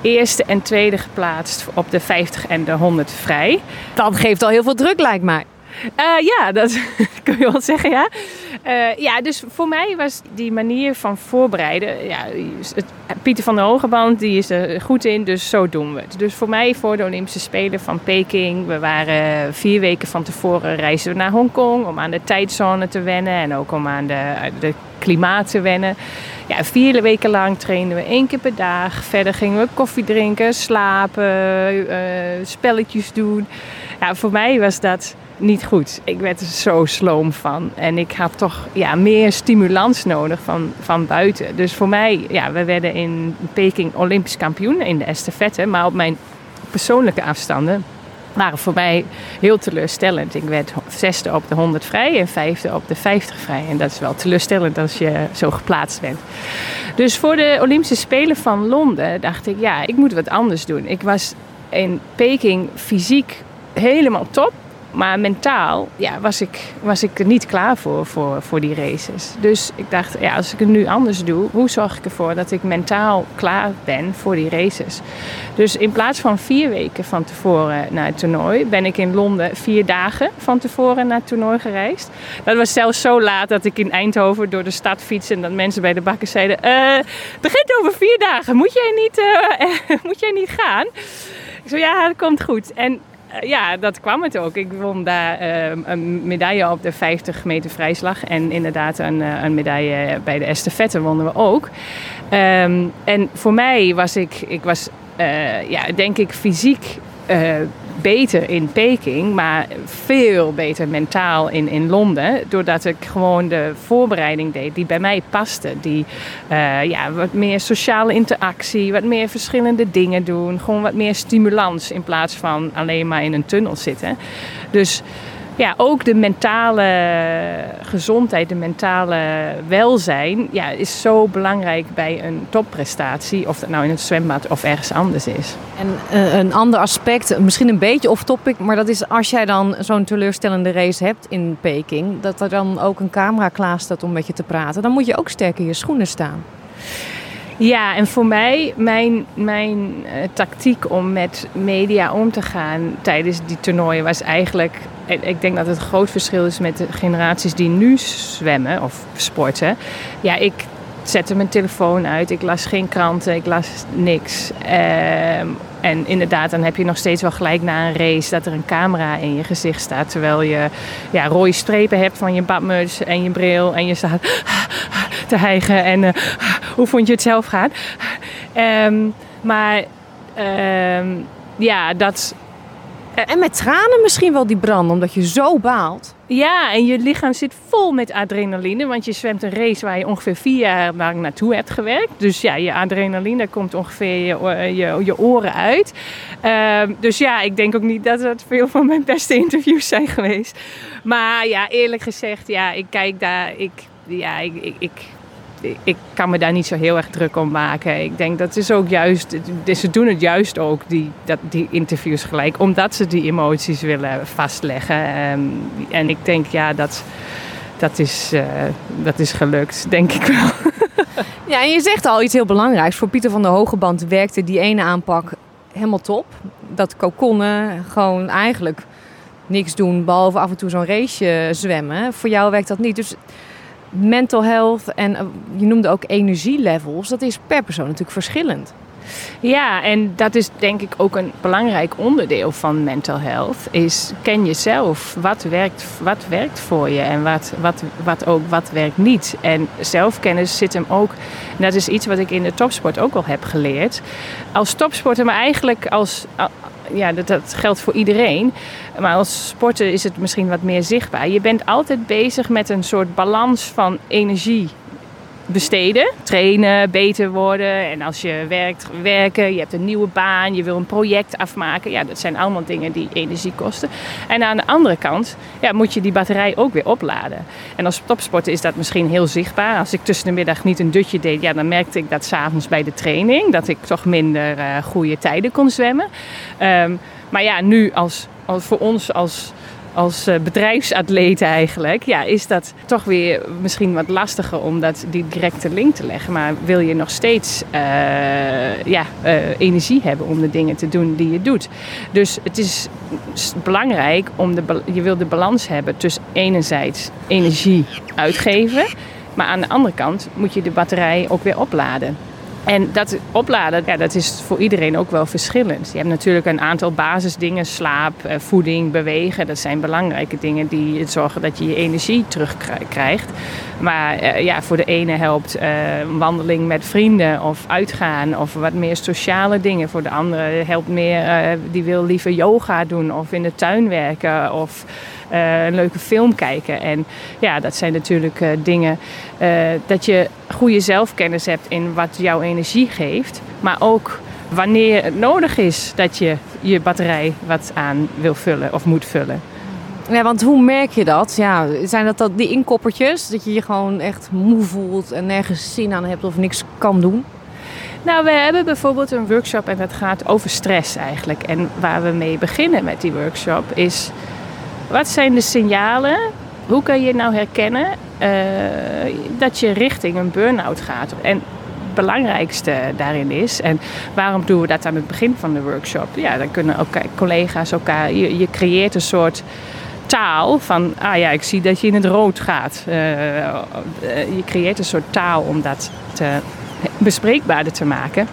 eerste en tweede geplaatst op de 50 en de 100 vrij. Dat geeft al heel veel druk, lijkt mij. Uh, ja, dat kun je wel zeggen, ja. Uh, ja, dus voor mij was die manier van voorbereiden... Ja, het, Pieter van der Hogeband die is er goed in, dus zo doen we het. Dus voor mij voor de Olympische Spelen van Peking... we waren vier weken van tevoren reizen we naar Hongkong... om aan de tijdzone te wennen en ook om aan de, de klimaat te wennen. Ja, vier weken lang trainden we één keer per dag. Verder gingen we koffie drinken, slapen, uh, spelletjes doen. Ja, voor mij was dat niet goed. Ik werd er zo sloom van. En ik had toch ja, meer stimulans nodig van, van buiten. Dus voor mij, ja, we werden in Peking Olympisch kampioen in de estafette. Maar op mijn persoonlijke afstanden waren voor mij heel teleurstellend. Ik werd zesde op de 100 vrij en vijfde op de 50 vrij. En dat is wel teleurstellend als je zo geplaatst bent. Dus voor de Olympische Spelen van Londen dacht ik, ja, ik moet wat anders doen. Ik was in Peking fysiek helemaal top. Maar mentaal ja, was, ik, was ik er niet klaar voor, voor, voor die races. Dus ik dacht, ja, als ik het nu anders doe, hoe zorg ik ervoor dat ik mentaal klaar ben voor die races? Dus in plaats van vier weken van tevoren naar het toernooi, ben ik in Londen vier dagen van tevoren naar het toernooi gereisd. Dat was zelfs zo laat dat ik in Eindhoven door de stad fietste en dat mensen bij de bakken zeiden: uh, Het begint over vier dagen, moet jij niet, uh, moet jij niet gaan? Ik zei: Ja, dat komt goed. En ja, dat kwam het ook. Ik won daar uh, een medaille op de 50 meter vrijslag. En inderdaad een, uh, een medaille bij de estafette wonnen we ook. Um, en voor mij was ik, ik was ja, denk ik fysiek beter in Peking, maar veel beter mentaal in, in Londen. Doordat ik gewoon de voorbereiding deed die bij mij paste. Die uh, ja, wat meer sociale interactie, wat meer verschillende dingen doen. Gewoon wat meer stimulans in plaats van alleen maar in een tunnel zitten. Dus ja, ook de mentale gezondheid, de mentale welzijn, ja, is zo belangrijk bij een topprestatie. Of dat nou in het zwembad of ergens anders is. En uh, een ander aspect, misschien een beetje off-topic, maar dat is als jij dan zo'n teleurstellende race hebt in Peking, dat er dan ook een camera klaar staat om met je te praten, dan moet je ook sterk in je schoenen staan. Ja, en voor mij, mijn, mijn uh, tactiek om met media om te gaan tijdens die toernooien was eigenlijk. Ik denk dat het een groot verschil is met de generaties die nu zwemmen of sporten. Ja, ik zette mijn telefoon uit, ik las geen kranten, ik las niks. Uh, en inderdaad, dan heb je nog steeds wel gelijk na een race dat er een camera in je gezicht staat. Terwijl je ja, rode strepen hebt van je badmuts en je bril. En je staat te hijgen. En uh, hoe vond je het zelf gaan? Um, maar um, ja, dat. En met tranen misschien wel die brand, omdat je zo baalt. Ja, en je lichaam zit vol met adrenaline. Want je zwemt een race waar je ongeveer vier jaar lang naartoe hebt gewerkt. Dus ja, je adrenaline komt ongeveer je, je, je oren uit. Uh, dus ja, ik denk ook niet dat het veel van mijn beste interviews zijn geweest. Maar ja, eerlijk gezegd, ja, ik kijk daar. Ik, ja, ik, ik, ik ik kan me daar niet zo heel erg druk om maken. Ik denk dat is ook juist, ze doen het juist ook, die, dat, die interviews gelijk, omdat ze die emoties willen vastleggen. Um, en ik denk, ja, dat, dat, is, uh, dat is gelukt, denk ik wel. Ja, en je zegt al iets heel belangrijks. Voor Pieter van der Hogeband werkte die ene aanpak helemaal top. Dat kokonnen, gewoon eigenlijk niks doen, behalve af en toe zo'n race zwemmen. Voor jou werkt dat niet. Dus mental health en uh, je noemde ook energielevels, dat is per persoon natuurlijk verschillend. Ja, en dat is denk ik ook een belangrijk onderdeel van mental health. Is ken jezelf. Wat werkt, wat werkt voor je en wat, wat, wat, ook, wat werkt niet. En zelfkennis zit hem ook. En dat is iets wat ik in de topsport ook al heb geleerd. Als topsporter, maar eigenlijk als, ja, dat, geldt voor iedereen. Maar als sporter is het misschien wat meer zichtbaar. Je bent altijd bezig met een soort balans van energie besteden. Trainen, beter worden. En als je werkt, werken, je hebt een nieuwe baan, je wil een project afmaken. Ja, dat zijn allemaal dingen die energie kosten. En aan de andere kant ja, moet je die batterij ook weer opladen. En als topsporter is dat misschien heel zichtbaar. Als ik tussen de middag niet een dutje deed, ja, dan merkte ik dat s'avonds bij de training. Dat ik toch minder uh, goede tijden kon zwemmen. Um, maar ja, nu als voor ons als als uh, bedrijfsatleet eigenlijk, ja, is dat toch weer misschien wat lastiger om dat, die directe link te leggen. Maar wil je nog steeds uh, ja, uh, energie hebben om de dingen te doen die je doet. Dus het is belangrijk om de, je wil de balans hebben tussen enerzijds energie uitgeven. Maar aan de andere kant moet je de batterij ook weer opladen. En dat opladen, ja, dat is voor iedereen ook wel verschillend. Je hebt natuurlijk een aantal basisdingen, slaap, eh, voeding, bewegen. Dat zijn belangrijke dingen die zorgen dat je je energie terugkrijgt. Maar eh, ja, voor de ene helpt uh, wandeling met vrienden of uitgaan of wat meer sociale dingen. Voor de andere helpt meer, die wil liever yoga doen of in de tuin werken of uh, een leuke film kijken. En ja, dat zijn natuurlijk uh, dingen uh, dat je goede zelfkennis hebt in wat jouw energie geeft. Maar ook wanneer het nodig is dat je je batterij wat aan wil vullen of moet vullen. Ja, want hoe merk je dat? Ja, zijn dat, dat die inkoppertjes? Dat je je gewoon echt moe voelt en nergens zin aan hebt of niks kan doen? Nou, we hebben bijvoorbeeld een workshop en dat gaat over stress eigenlijk. En waar we mee beginnen met die workshop is wat zijn de signalen? Hoe kan je nou herkennen uh, dat je richting een burn-out gaat? En het belangrijkste daarin is, en waarom doen we dat aan het begin van de workshop? Ja, dan kunnen ook collega's elkaar, je, je creëert een soort taal van, ah ja, ik zie dat je in het rood gaat. Uh, je creëert een soort taal om dat te, bespreekbaarder te maken.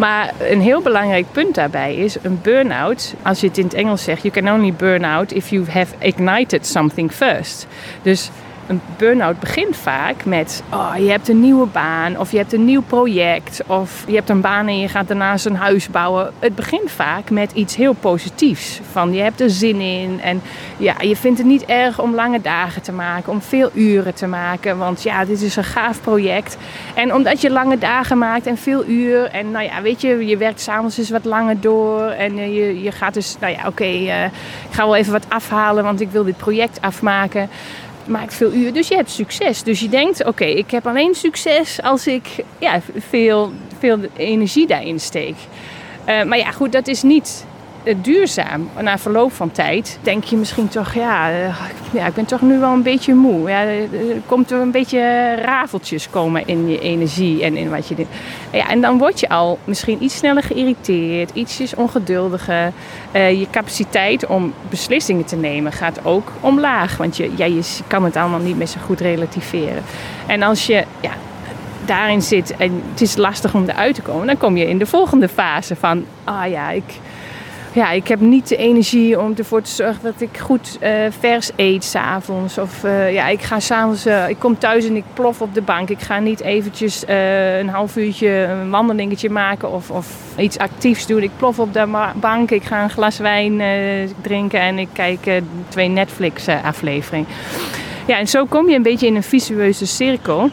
Maar een heel belangrijk punt daarbij is een burn-out. Als je het in het Engels zegt, you can only burn out if you have ignited something first. Dus een burn-out begint vaak met, oh, je hebt een nieuwe baan of je hebt een nieuw project of je hebt een baan en je gaat daarnaast een huis bouwen. Het begint vaak met iets heel positiefs. Van je hebt er zin in en ja, je vindt het niet erg om lange dagen te maken, om veel uren te maken, want ja, dit is een gaaf project. En omdat je lange dagen maakt en veel uur en nou ja, weet je, je werkt s'avonds eens wat langer door en eh, je, je gaat dus, nou ja, oké, eh, ik ga wel even wat afhalen, want ik wil dit project afmaken maakt veel uur, dus je hebt succes. Dus je denkt, oké, ik heb alleen succes als ik ja, veel, veel energie daarin steek. Uh, maar ja, goed, dat is niet duurzaam. Na verloop van tijd denk je misschien toch, ja, uh, ja, ik ben toch nu wel een beetje moe. Ja, er komt er een beetje rafeltjes komen in je energie en in wat je doet. Ja, en dan word je al misschien iets sneller geïrriteerd, ietsjes ongeduldiger. Uh, je capaciteit om beslissingen te nemen gaat ook omlaag. Want je, ja, je kan het allemaal niet meer zo goed relativeren. En als je ja, daarin zit en het is lastig om eruit te komen, dan kom je in de volgende fase van, ah ja, ik ja, ik heb niet de energie om ervoor te zorgen dat ik goed uh, vers eet s'avonds. Of uh, ja, ik ga s'avonds, uh, ik kom thuis en ik plof op de bank. Ik ga niet eventjes een half uurtje een wandelingetje maken of, of iets actiefs doen. Ik plof op de bank, ik ga een glas wijn drinken en ik kijk twee Netflix afleveringen. Ja, en zo kom je een beetje in een visueuze cirkel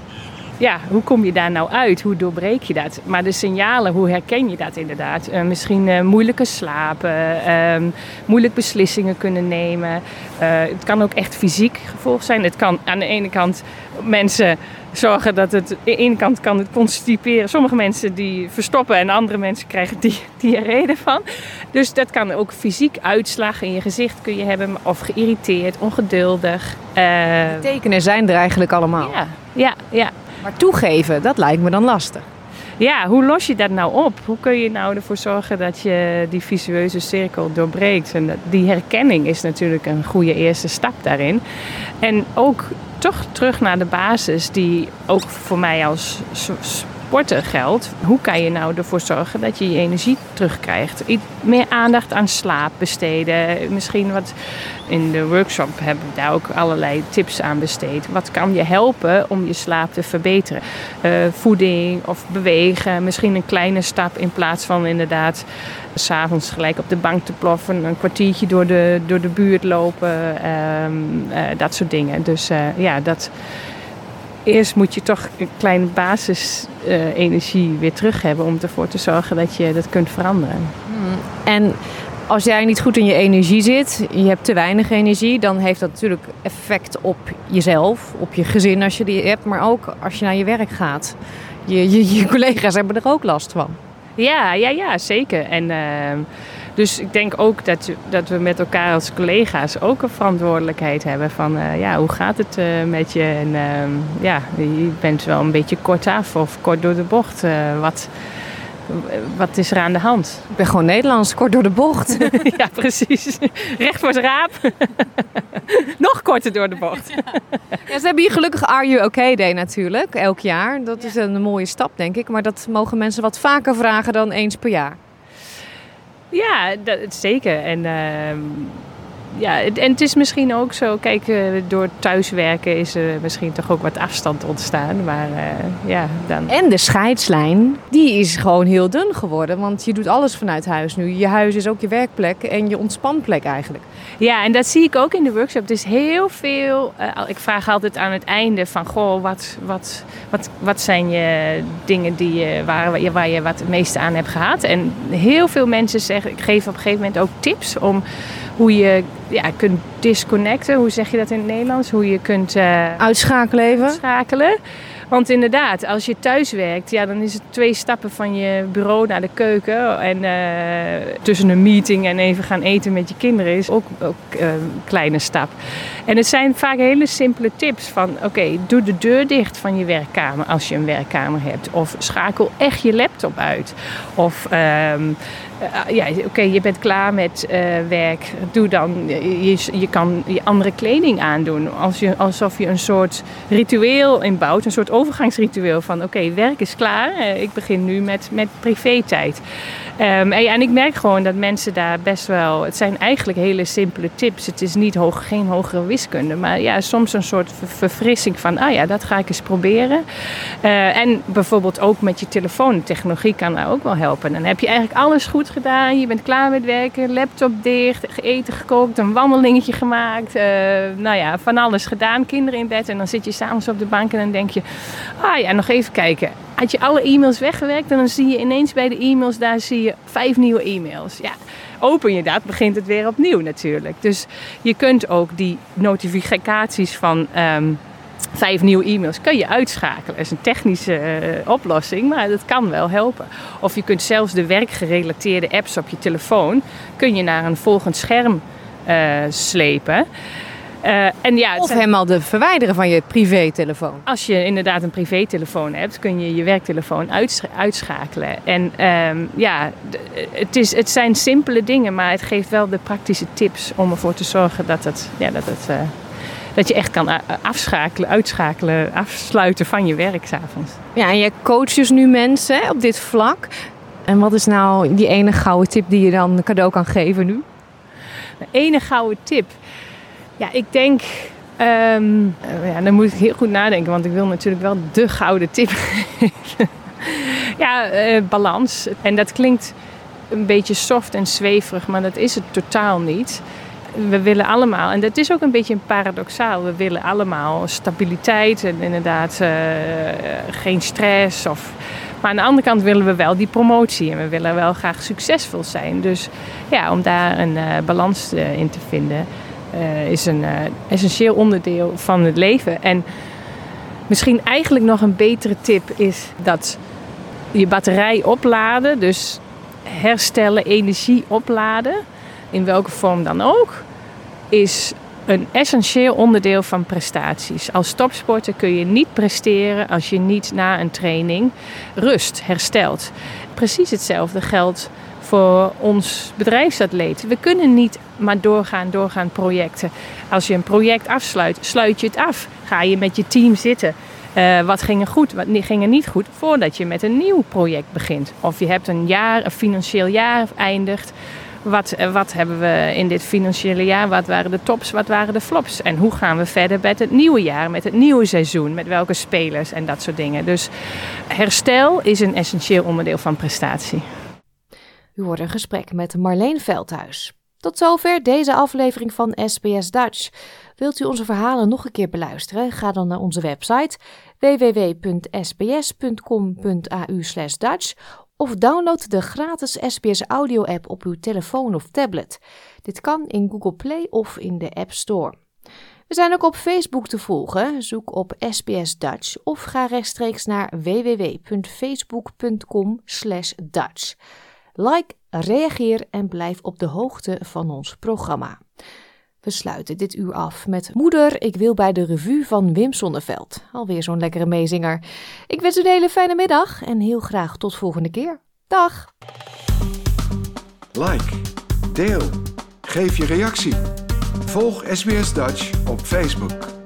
ja, hoe kom je daar nou uit? Hoe doorbreek je dat? Maar de signalen, hoe herken je dat inderdaad? Uh, misschien uh, moeilijke slapen, uh, moeilijk beslissingen kunnen nemen. Eh, het kan ook echt fysiek gevolg zijn. Het kan aan de ene kant mensen zorgen dat het... Aan de ene kant kan het constiperen. Sommige mensen die verstoppen en andere mensen krijgen die, diarree ervan. Dus dat kan ook fysiek uitslag in je gezicht kun je hebben. Of geïrriteerd, ongeduldig. de tekenen zijn er eigenlijk allemaal. Ja, ja, ja. Toegeven, dat lijkt me dan lastig. Ja, hoe los je dat nou op? Hoe kun je nou ervoor zorgen dat je die visueuze cirkel doorbreekt? En die herkenning is natuurlijk een goede eerste stap daarin. En ook toch terug naar de basis, die ook voor mij als sporten geldt. Hoe kan je nou ervoor zorgen dat je je energie terugkrijgt? Meer aandacht aan slaap besteden. Misschien wat in de workshop hebben we daar ook allerlei tips aan besteed. Wat kan je helpen om je slaap te verbeteren? Uh, voeding of bewegen. Misschien een kleine stap in plaats van inderdaad s'avonds gelijk op de bank te ploffen. Een kwartiertje door de, door de buurt lopen. Um, uh, dat soort dingen. Dus uh, ja, dat eerst moet je toch een kleine basisenergie uh, weer terug hebben om ervoor te zorgen dat je dat kunt veranderen. Hmm. En als jij niet goed in je energie zit, je hebt te weinig energie, dan heeft dat natuurlijk effect op jezelf, op je gezin als je die hebt, maar ook als je naar je werk gaat. Je, je, je collega's hebben er ook last van. Ja, ja, ja, zeker. En uh, dus ik denk ook dat, dat we met elkaar als collega's ook een verantwoordelijkheid hebben van uh, ja, hoe gaat het uh, met je? En uh, ja, je bent wel een beetje kort af of kort door de bocht. Eh, wat, wat is er aan de hand? Ik ben gewoon Nederlands, kort door de bocht. ja, precies. Recht voor het raap. Nog korter door de bocht. ja. ja. ze hebben hier gelukkig Are You OK Day natuurlijk, elk jaar. Dat is een mooie stap, denk ik. Maar dat mogen mensen wat vaker vragen dan eens per jaar. Ja, dat, zeker. En, uh, ja, en het is misschien ook zo, kijk, uh, door thuiswerken is er misschien toch ook wat afstand ontstaan. Maar uh, ja, dan... En de scheidslijn, die is gewoon heel dun geworden. Want je doet alles vanuit huis nu. Je huis is ook je werkplek en je ontspanplek eigenlijk. Ja, en dat zie ik ook in de workshop. Het is heel veel. Uh, ik vraag altijd aan het einde van: Goh, wat, wat, wat, wat zijn je dingen die je, waar, je, waar je wat het meeste aan hebt gehad? En heel veel mensen zeggen: Ik geef op een gegeven moment ook tips om hoe je ja, kunt disconnecten. Hoe zeg je dat in het Nederlands? Hoe je kunt uh, uitschakelen. Even. Uitschakelen. Want inderdaad, als je thuis werkt, ja, dan is het twee stappen van je bureau naar de keuken. En uh, tussen een meeting en even gaan eten met je kinderen is ook, ook uh, een kleine stap. En het zijn vaak hele simpele tips van, oké, okay, doe de deur dicht van je werkkamer als je een werkkamer hebt. Of schakel echt je laptop uit. Of... Uh, uh, ja, oké, je bent klaar met uh, werk. Doe dan, je, je kan je andere kleding aandoen. Als je, alsof je een soort ritueel inbouwt, een soort overgangsritueel van oké, werk is klaar. Eh, ik begin nu met, met privé-tijd. Um, en, ik merk gewoon dat mensen daar best wel. Het zijn eigenlijk hele simpele tips. Het is niet hoog, geen hogere wiskunde. Maar ja, soms een soort verfrissing van. Ah ja, dat ga ik eens proberen. Uh, en bijvoorbeeld ook met je telefoon. Technologie kan daar ook wel helpen. Dan heb je eigenlijk alles goed gedaan. Je bent klaar met werken. Laptop dicht. Eten gekookt. Een wandelingetje gemaakt. Uh, nou ja, van alles gedaan. Kinderen in bed. En dan zit je s'avonds op de bank en dan denk je. Ah ja, nog even kijken had je alle e-mails weggewerkt en dan zie je ineens bij de e-mails, daar zie je vijf nieuwe e-mails. Ja, open je dat, begint het weer opnieuw natuurlijk. Dus je kunt ook die notificaties van ehm, vijf nieuwe e-mails kun je uitschakelen. Dat is een technische eh, oplossing, maar dat kan wel helpen. Of je kunt zelfs de werkgerelateerde apps op je telefoon kun je naar een volgend scherm uh, slepen. Uh, en ja, of helemaal de verwijderen van je privételefoon. Als je inderdaad een privételefoon hebt, kun je je werktelefoon uitschakelen. En um, ja, het, is, het zijn simpele dingen, maar het geeft wel de praktische tips om ervoor te zorgen dat, het, ja, dat, het, uh, dat je echt kan afschakelen, uitschakelen, afsluiten van je werk s'avonds. Ja, en je coacht dus nu mensen op dit vlak. En wat is nou die ene gouden tip die je dan cadeau kan geven nu? De ene gouden tip. Ja, ik denk. Um, ja, dan moet ik heel goed nadenken, want ik wil natuurlijk wel de gouden tip geven. ja, uh, balans. En dat klinkt een beetje soft en zweverig, maar dat is het totaal niet. We willen allemaal, en dat is ook een beetje een paradoxaal, we willen allemaal stabiliteit en inderdaad uh, geen stress. Of, maar aan de andere kant willen we wel die promotie en we willen wel graag succesvol zijn. Dus ja, om daar een balans in te vinden uh, is een uh, essentieel onderdeel van het leven. En misschien eigenlijk nog een betere tip is dat je batterij opladen, dus herstellen, energie opladen, in welke vorm dan ook, is een essentieel onderdeel van prestaties. Als topsporter kun je niet presteren als je niet na een training rust, herstelt. Precies hetzelfde geldt voor ons bedrijfsatleet. We kunnen niet maar doorgaan, doorgaan projecten. Als je een project afsluit, sluit je het af. Ga je met je team zitten. Uh, wat ging er goed, wat ging er niet goed, voordat je met een nieuw project begint. Of je hebt een jaar, een financieel jaar eindigt. Wat, eh, wat hebben we in dit financiële jaar? Wat waren de tops, wat waren de flops? En hoe gaan we verder met het nieuwe jaar, met het nieuwe seizoen? Met welke spelers en dat soort dingen. Dus herstel is een essentieel onderdeel van prestatie. U hoort een gesprek met Marleen Veldhuis. Tot zover deze aflevering van SBS Dutch. Wilt u onze verhalen nog een keer beluisteren? Ga dan naar onze website www.sbs.com.au/dutch of download de gratis SBS Audio app op uw telefoon of tablet. Dit kan in Google Play of in de App Store. We zijn ook op Facebook te volgen. Zoek op SBS Dutch of ga rechtstreeks naar www.facebook.com/dutch. Like, reageer en blijf op de hoogte van ons programma. We sluiten dit uur af met Moeder, ik wil bij de revue van Wim Sonneveld. Alweer zo'n lekkere meezinger. Ik wens u een hele fijne middag en heel graag tot volgende keer. Dag! Like, deel, geef je reactie. Volg SBS Dutch op Facebook.